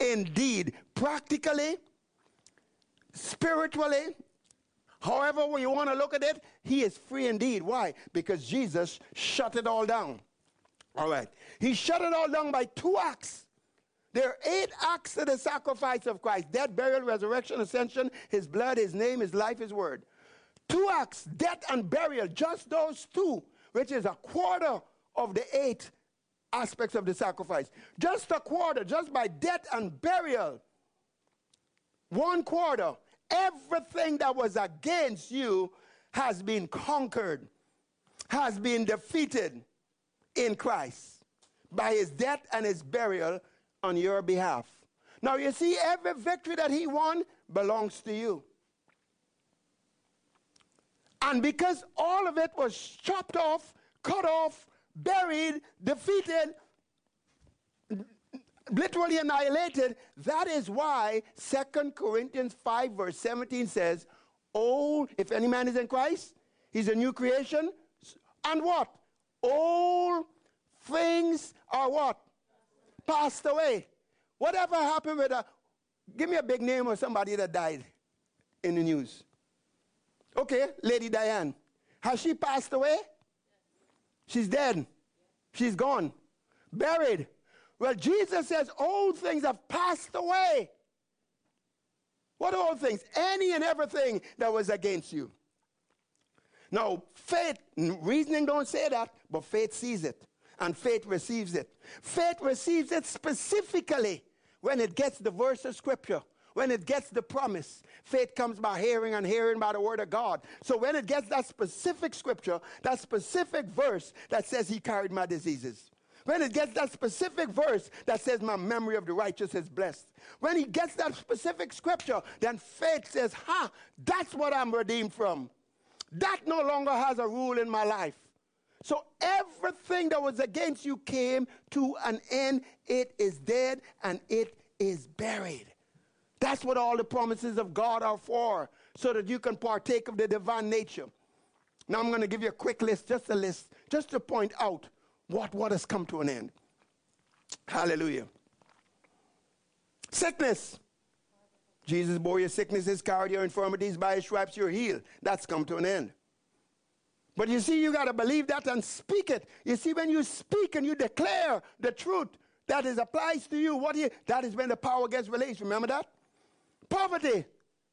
Indeed. Practically, spiritually, however you want to look at it, he is free indeed. Why? Because Jesus shut it all down. All right. He shut it all down by two acts. There are eight acts of the sacrifice of Christ death, burial, resurrection, ascension, his blood, his name, his life, his word. Two acts, death and burial, just those two, which is a quarter of the eight aspects of the sacrifice. Just a quarter, just by death and burial. One quarter. Everything that was against you has been conquered, has been defeated in Christ by his death and his burial on your behalf. Now, you see, every victory that he won belongs to you. And because all of it was chopped off, cut off, buried, defeated, literally annihilated, that is why 2 Corinthians 5, verse 17 says, Oh, if any man is in Christ, he's a new creation. And what? All things are what? Passed away. Whatever happened with a, give me a big name of somebody that died in the news. Okay, Lady Diane. Has she passed away? She's dead. She's gone. Buried. Well, Jesus says old things have passed away. What old things? Any and everything that was against you. Now, faith, reasoning don't say that, but faith sees it. And faith receives it. Faith receives it specifically when it gets the verse of scripture when it gets the promise, faith comes by hearing and hearing by the word of God. So when it gets that specific scripture, that specific verse that says he carried my diseases, when it gets that specific verse that says my memory of the righteous is blessed, when he gets that specific scripture, then faith says, ha, that's what I'm redeemed from. That no longer has a rule in my life. So everything that was against you came to an end. It is dead and it is buried. That's what all the promises of God are for, so that you can partake of the divine nature. Now I'm going to give you a quick list, just a list, just to point out what, what has come to an end. Hallelujah. Sickness. Jesus bore your sicknesses, carried your infirmities, by his stripes you're healed. That's come to an end. But you see, you got to believe that and speak it. You see, when you speak and you declare the truth that is applies to you, what you, that is when the power gets released. Remember that? Poverty.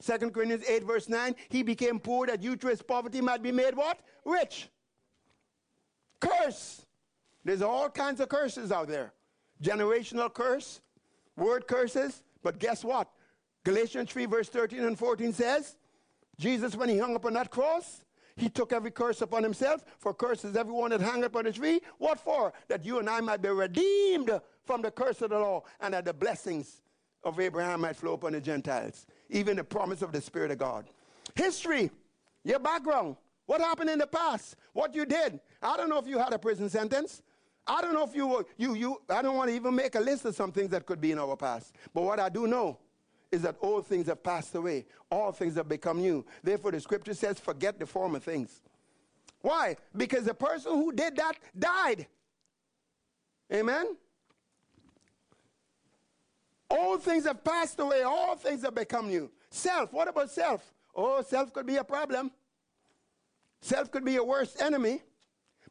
2 Corinthians 8, verse 9. He became poor that you through his poverty might be made what? Rich. Curse. There's all kinds of curses out there. Generational curse, word curses. But guess what? Galatians 3, verse 13 and 14 says, Jesus, when he hung upon that cross, he took every curse upon himself, for curses everyone that hung upon the tree. What for? That you and I might be redeemed from the curse of the law, and that the blessings of Abraham might flow upon the Gentiles, even the promise of the Spirit of God. History, your background, what happened in the past, what you did. I don't know if you had a prison sentence. I don't know if you were, you, you, I don't want to even make a list of some things that could be in our past. But what I do know is that all things have passed away, all things have become new. Therefore, the scripture says, forget the former things. Why? Because the person who did that died. Amen? All things have passed away, all things have become new. Self, what about self? Oh, self could be a problem. Self could be your worst enemy.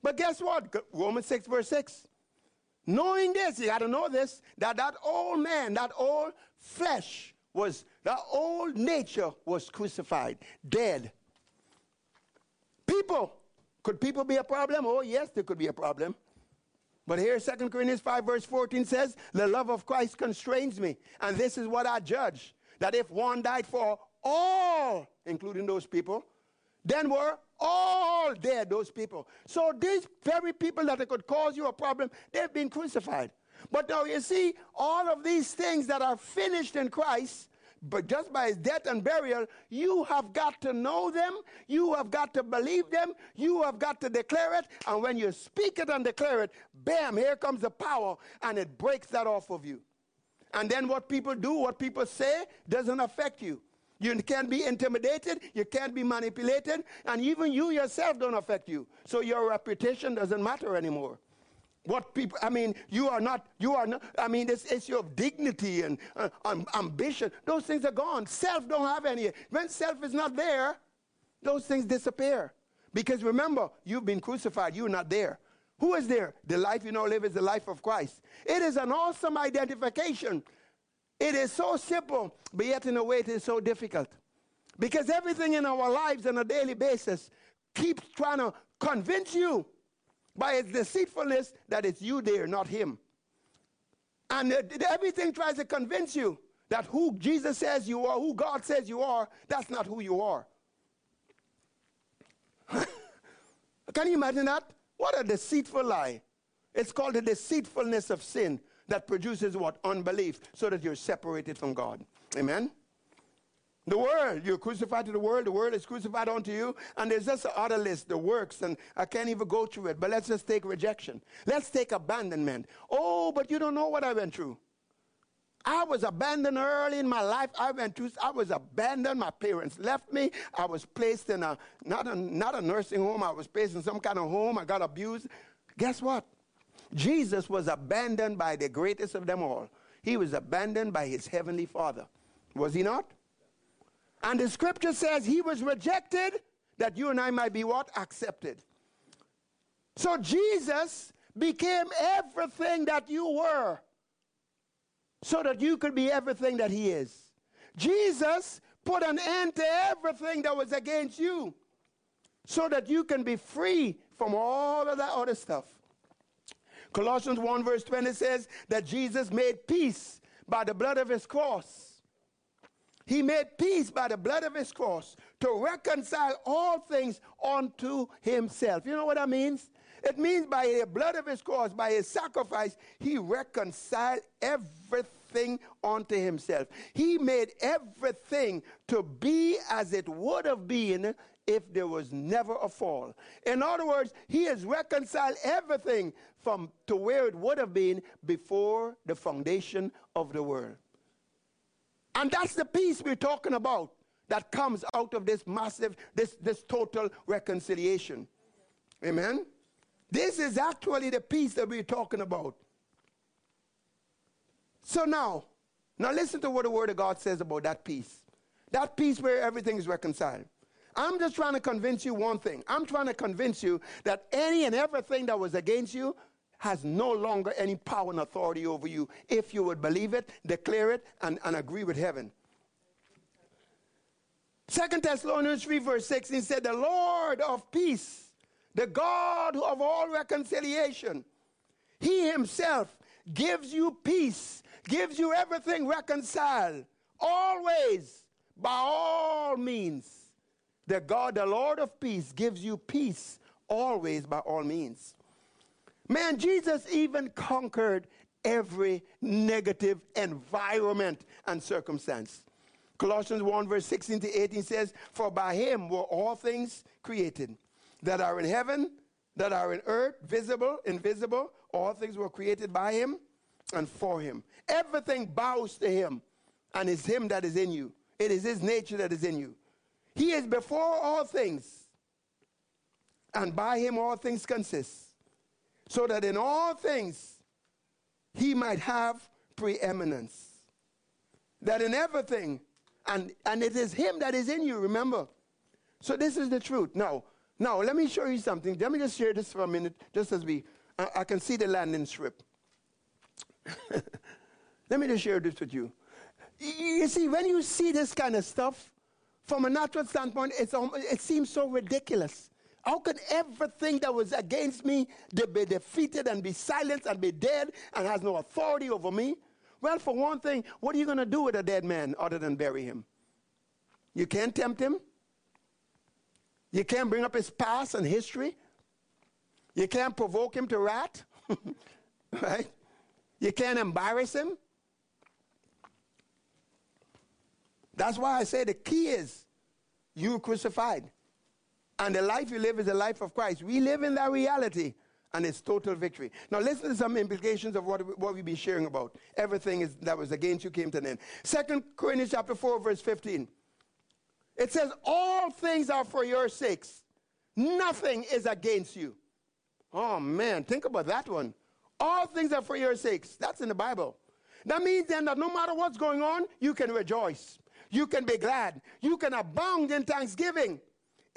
But guess what? Romans 6, verse 6. Knowing this, you got to know this, that that old man, that old flesh was, that old nature was crucified, dead. People, could people be a problem? Oh, yes, there could be a problem. But here, 2 Corinthians 5, verse 14 says, The love of Christ constrains me. And this is what I judge that if one died for all, including those people, then were all dead, those people. So these very people that could cause you a problem, they've been crucified. But now you see, all of these things that are finished in Christ but just by his death and burial, you have got to know them, you have got to believe them, you have got to declare it, and when you speak it and declare it, bam, here comes the power, and it breaks that off of you. And then what people do, what people say, doesn't affect you. You can't be intimidated, you can't be manipulated, and even you yourself don't affect you. So your reputation doesn't matter anymore what people, I mean, you are not, you are not, I mean, this issue of dignity and uh, um, ambition, those things are gone. Self don't have any. When self is not there, those things disappear. Because remember, you've been crucified, you're not there. Who is there? The life you now live is the life of Christ. It is an awesome identification. It is so simple, but yet in a way it is so difficult. Because everything in our lives on a daily basis keeps trying to convince you by its deceitfulness that it's you there, not him. And uh, everything tries to convince you that who Jesus says you are, who God says you are, that's not who you are. (laughs) Can you imagine that? What a deceitful lie. It's called the deceitfulness of sin that produces what? Unbelief, so that you're separated from God. Amen? The world, you're crucified to the world, the world is crucified unto you, and there's just another list, the works, and I can't even go through it, but let's just take rejection. Let's take abandonment. Oh, but you don't know what I went through. I was abandoned early in my life. I went through, I was abandoned. My parents left me. I was placed in a not, a, not a nursing home. I was placed in some kind of home. I got abused. Guess what? Jesus was abandoned by the greatest of them all. He was abandoned by his heavenly Father. Was he not? And the scripture says he was rejected that you and I might be what? Accepted. So Jesus became everything that you were so that you could be everything that he is. Jesus put an end to everything that was against you so that you can be free from all of that other stuff. Colossians 1 verse 20 says that Jesus made peace by the blood of his cross. He made peace by the blood of his cross to reconcile all things unto himself. You know what that means? It means by the blood of his cross, by his sacrifice, he reconciled everything unto himself. He made everything to be as it would have been if there was never a fall. In other words, he has reconciled everything from to where it would have been before the foundation of the world. And that's the peace we're talking about that comes out of this massive, this, this total reconciliation. Amen? This is actually the peace that we're talking about. So now, now listen to what the Word of God says about that peace. That peace where everything is reconciled. I'm just trying to convince you one thing. I'm trying to convince you that any and everything that was against you has no longer any power and authority over you if you would believe it, declare it, and, and agree with heaven. Second Thessalonians 3, verse 16 said, The Lord of peace the God of all reconciliation, He Himself gives you peace, gives you everything reconciled, always, by all means. The God, the Lord of peace, gives you peace always by all means. Man, Jesus even conquered every negative environment and circumstance. Colossians 1, verse 16 to 18 says, For by him were all things created that are in heaven, that are in earth, visible, invisible. All things were created by him and for him. Everything bows to him, and it's him that is in you. It is his nature that is in you. He is before all things, and by him all things consist, so that in all things he might have preeminence. That in everything, and, and it is him that is in you, remember. So this is the truth. Now, now, let me show you something. Let me just share this for a minute, just as we, I, I can see the landing strip. (laughs) let me just share this with you. You see, when you see this kind of stuff, from a natural standpoint, it's, um, it seems so ridiculous. How could everything that was against me be defeated and be silenced and be dead and has no authority over me? Well, for one thing, what are you going to do with a dead man other than bury him? You can't tempt him. You can't bring up his past and history. You can't provoke him to wrath. (laughs) right? You can't embarrass him. That's why I say the key is you crucified. And the life you live is the life of Christ. We live in that reality, and it's total victory. Now, listen to some implications of what, what we've been sharing about. Everything is, that was against you came to an end. Second Corinthians chapter 4, verse 15. It says, All things are for your sakes. Nothing is against you. Oh man, think about that one. All things are for your sakes. That's in the Bible. That means then that no matter what's going on, you can rejoice. You can be glad. You can abound in thanksgiving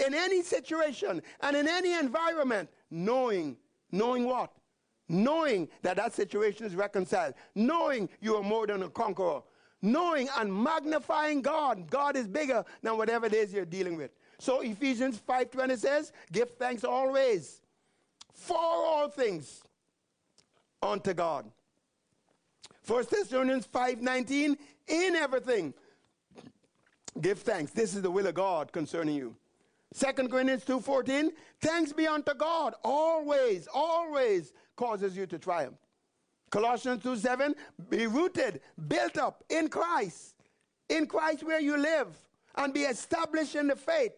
in any situation and in any environment, knowing, knowing what? Knowing that that situation is reconciled. Knowing you are more than a conqueror knowing and magnifying God. God is bigger than whatever it is you're dealing with. So Ephesians 5:20 says, "Give thanks always for all things unto God." 1 Thessalonians 5:19, "In everything give thanks. This is the will of God concerning you." 2 Corinthians 2.14, thanks be unto God, always, always causes you to triumph. Colossians 2.7, be rooted, built up in Christ, in Christ where you live, and be established in the faith,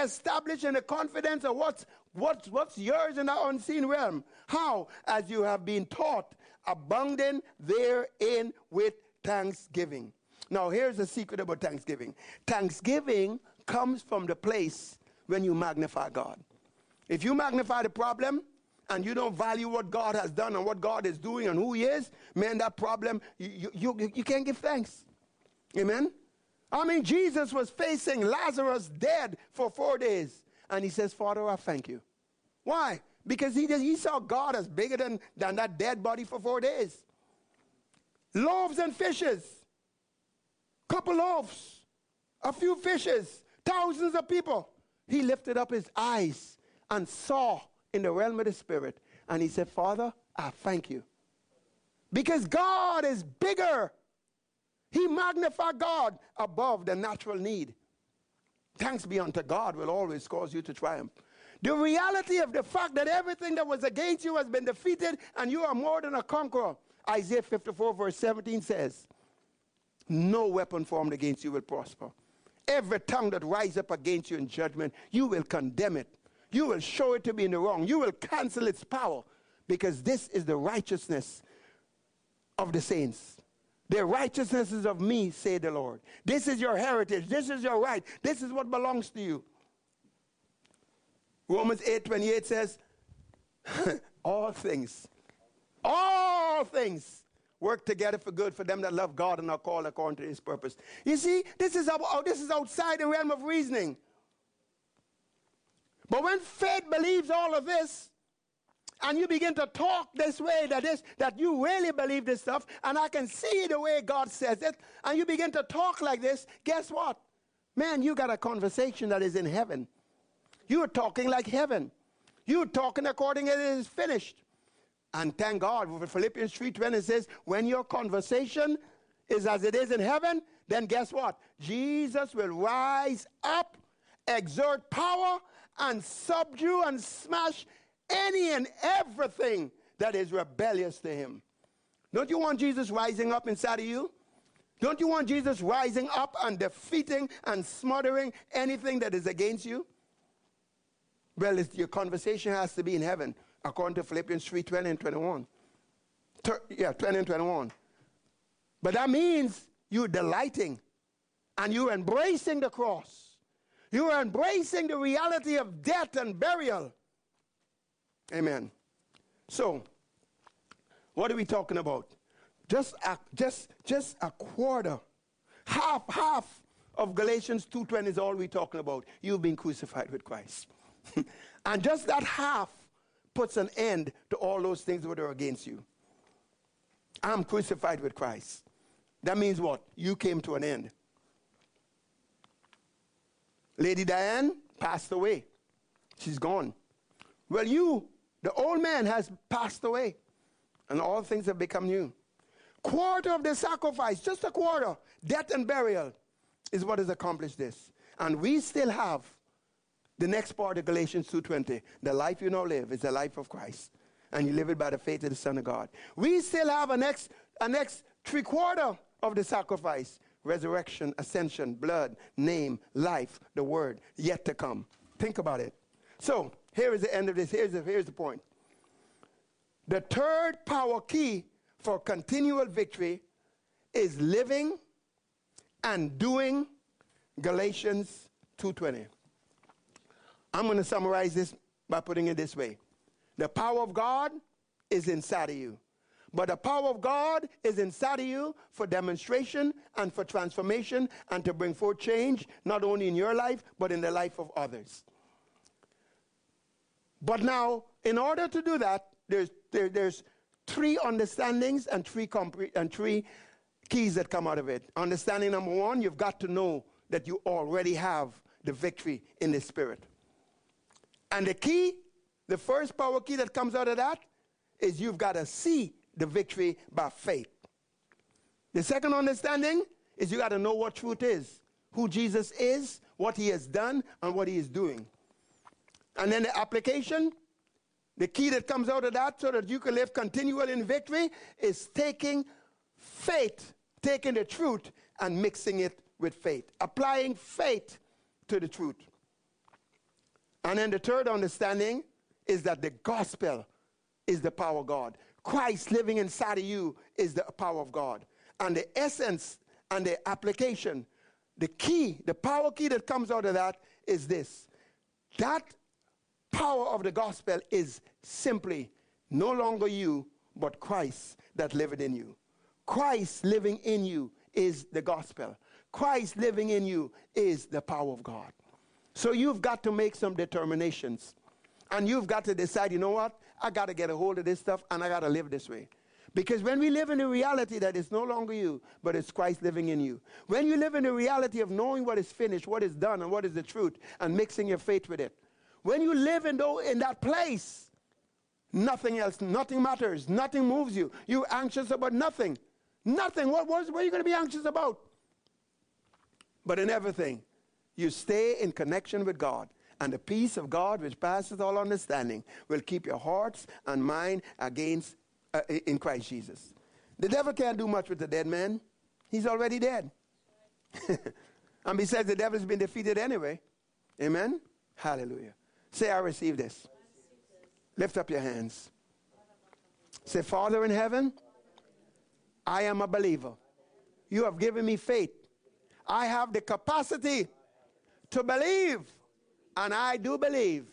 established in the confidence of what's, what's, what's yours in the unseen realm. How? As you have been taught, abounding therein with thanksgiving. Now, here's the secret about thanksgiving thanksgiving comes from the place when you magnify God. If you magnify the problem and you don't value what God has done and what God is doing and who He is, man, that problem, you, you, you, you can't give thanks. Amen? I mean, Jesus was facing Lazarus dead for four days. And he says, Father, I thank you. Why? Because he, he saw God as bigger than, than that dead body for four days. Loaves and fishes, couple loaves, a few fishes, thousands of people. He lifted up his eyes and saw in the realm of the spirit. And he said, Father, I thank you. Because God is bigger. He magnified God above the natural need. Thanks be unto God will always cause you to triumph. The reality of the fact that everything that was against you has been defeated and you are more than a conqueror. Isaiah 54, verse 17 says, No weapon formed against you will prosper. Every tongue that rises up against you in judgment, you will condemn it. You will show it to be in the wrong. You will cancel its power because this is the righteousness of the saints. The righteousness is of me, say the Lord. This is your heritage. This is your right. This is what belongs to you. Romans 8 28 says, (laughs) All things, all things work together for good for them that love God and are called according to his purpose. You see, this is, about, oh, this is outside the realm of reasoning. But when faith believes all of this, and you begin to talk this way, that is, that you really believe this stuff, and I can see the way God says it, and you begin to talk like this, guess what? Man, you got a conversation that is in heaven. You're talking like heaven. You're talking according as it is finished. And thank God, Philippians 3.20 says, when your conversation is as it is in heaven, then guess what? Jesus will rise up, exert power, and subdue and smash any and everything that is rebellious to him. Don't you want Jesus rising up inside of you? Don't you want Jesus rising up and defeating and smothering anything that is against you? Well, your conversation has to be in heaven according to Philippians 3 20 and 21. Tur- yeah, 20 and 21. But that means you're delighting and you're embracing the cross. You're embracing the reality of death and burial. Amen. So, what are we talking about? Just a, just, just a quarter, half, half of Galatians 2.20 is all we're talking about. You've been crucified with Christ. (laughs) and just that half puts an end to all those things that are against you. I'm crucified with Christ. That means what? You came to an end. Lady Diane passed away. She's gone. Well, you, the old man, has passed away, and all things have become new. Quarter of the sacrifice, just a quarter, death and burial, is what has accomplished this. And we still have the next part of Galatians 2.20, the life you now live is the life of Christ. And you live it by the faith of the Son of God. We still have a next, a next three quarter of the sacrifice. Resurrection, ascension, blood, name, life, the word, yet to come. Think about it. So, here is the end of this. Here's the, here's the point. The third power key for continual victory is living and doing Galatians 2:20. I'm going to summarize this by putting it this way The power of God is inside of you. But the power of God is inside of you for demonstration and for transformation and to bring forth change, not only in your life, but in the life of others. But now, in order to do that, there's, there, there's three understandings and three, compre- and three keys that come out of it. Understanding number one, you've got to know that you already have the victory in the Spirit. And the key, the first power key that comes out of that, is you've got to see the victory by faith. The second understanding is you got to know what truth is. who Jesus is, what he has done, and what he is doing. And then the application, the key that comes out of that so that you can live continually in victory is taking faith, taking the truth and mixing it with faith, applying faith to the truth. And then the third understanding is that the gospel is the power of God. Christ living inside of you is the power of God. And the essence and the application, the key, the power key that comes out of that is this. That power of the gospel is simply no longer you, but Christ that liveth in you. Christ living in you is the gospel. Christ living in you is the power of God. So you've got to make some determinations. And you've got to decide, you know what? I got to get a hold of this stuff and I got to live this way. Because when we live in the reality that it's no longer you, but it's Christ living in you, when you live in the reality of knowing what is finished, what is done, and what is the truth, and mixing your faith with it, when you live in, though, in that place, nothing else, nothing matters, nothing moves you. You're anxious about nothing. Nothing. What, what, what are you going to be anxious about? But in everything, you stay in connection with God. And the peace of God, which passes all understanding, will keep your hearts and mind against uh, in Christ Jesus. The devil can't do much with the dead man. He's already dead. (laughs) and besides, the devil has been defeated anyway. Amen? Hallelujah. Say, I receive this. Lift up your hands. Say, Father in heaven, I am a believer. You have given me faith. I have the capacity to believe, and I do believe,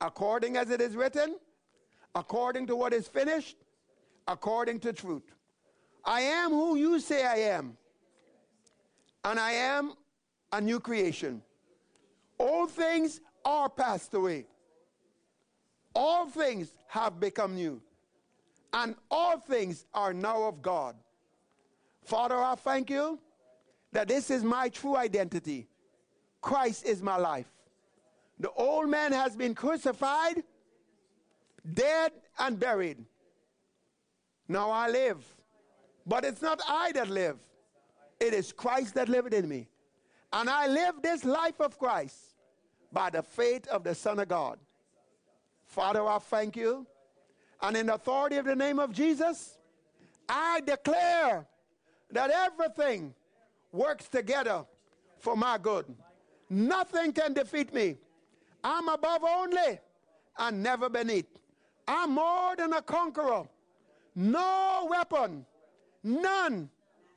according as it is written, according to what is finished, according to truth. I am who you say I am, and I am a new creation. All things are passed away. All things have become new. And all things are now of God. Father, I thank you that this is my true identity. Christ is my life. The old man has been crucified, dead, and buried. Now I live. But it's not I that live, it is Christ that liveth in me. And I live this life of Christ by the faith of the Son of God. Father, I thank you. And in the authority of the name of Jesus, I declare that everything works together for my good. Nothing can defeat me. I'm above only and never beneath. I'm more than a conqueror. No weapon, none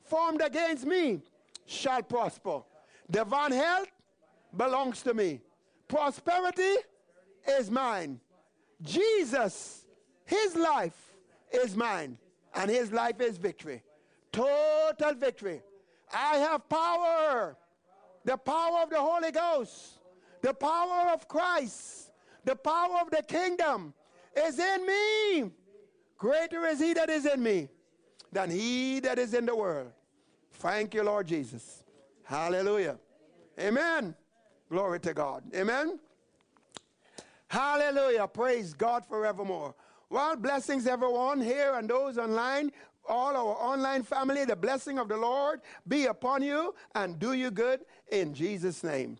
formed against me shall prosper. Divine health belongs to me. Prosperity is mine. Jesus, his life is mine, and his life is victory. Total victory. I have power. The power of the Holy Ghost, the power of Christ, the power of the kingdom is in me. Greater is he that is in me than he that is in the world. Thank you, Lord Jesus. Hallelujah. Amen. Glory to God. Amen. Hallelujah. Praise God forevermore. Well, blessings, everyone here and those online, all our online family. The blessing of the Lord be upon you and do you good in Jesus' name.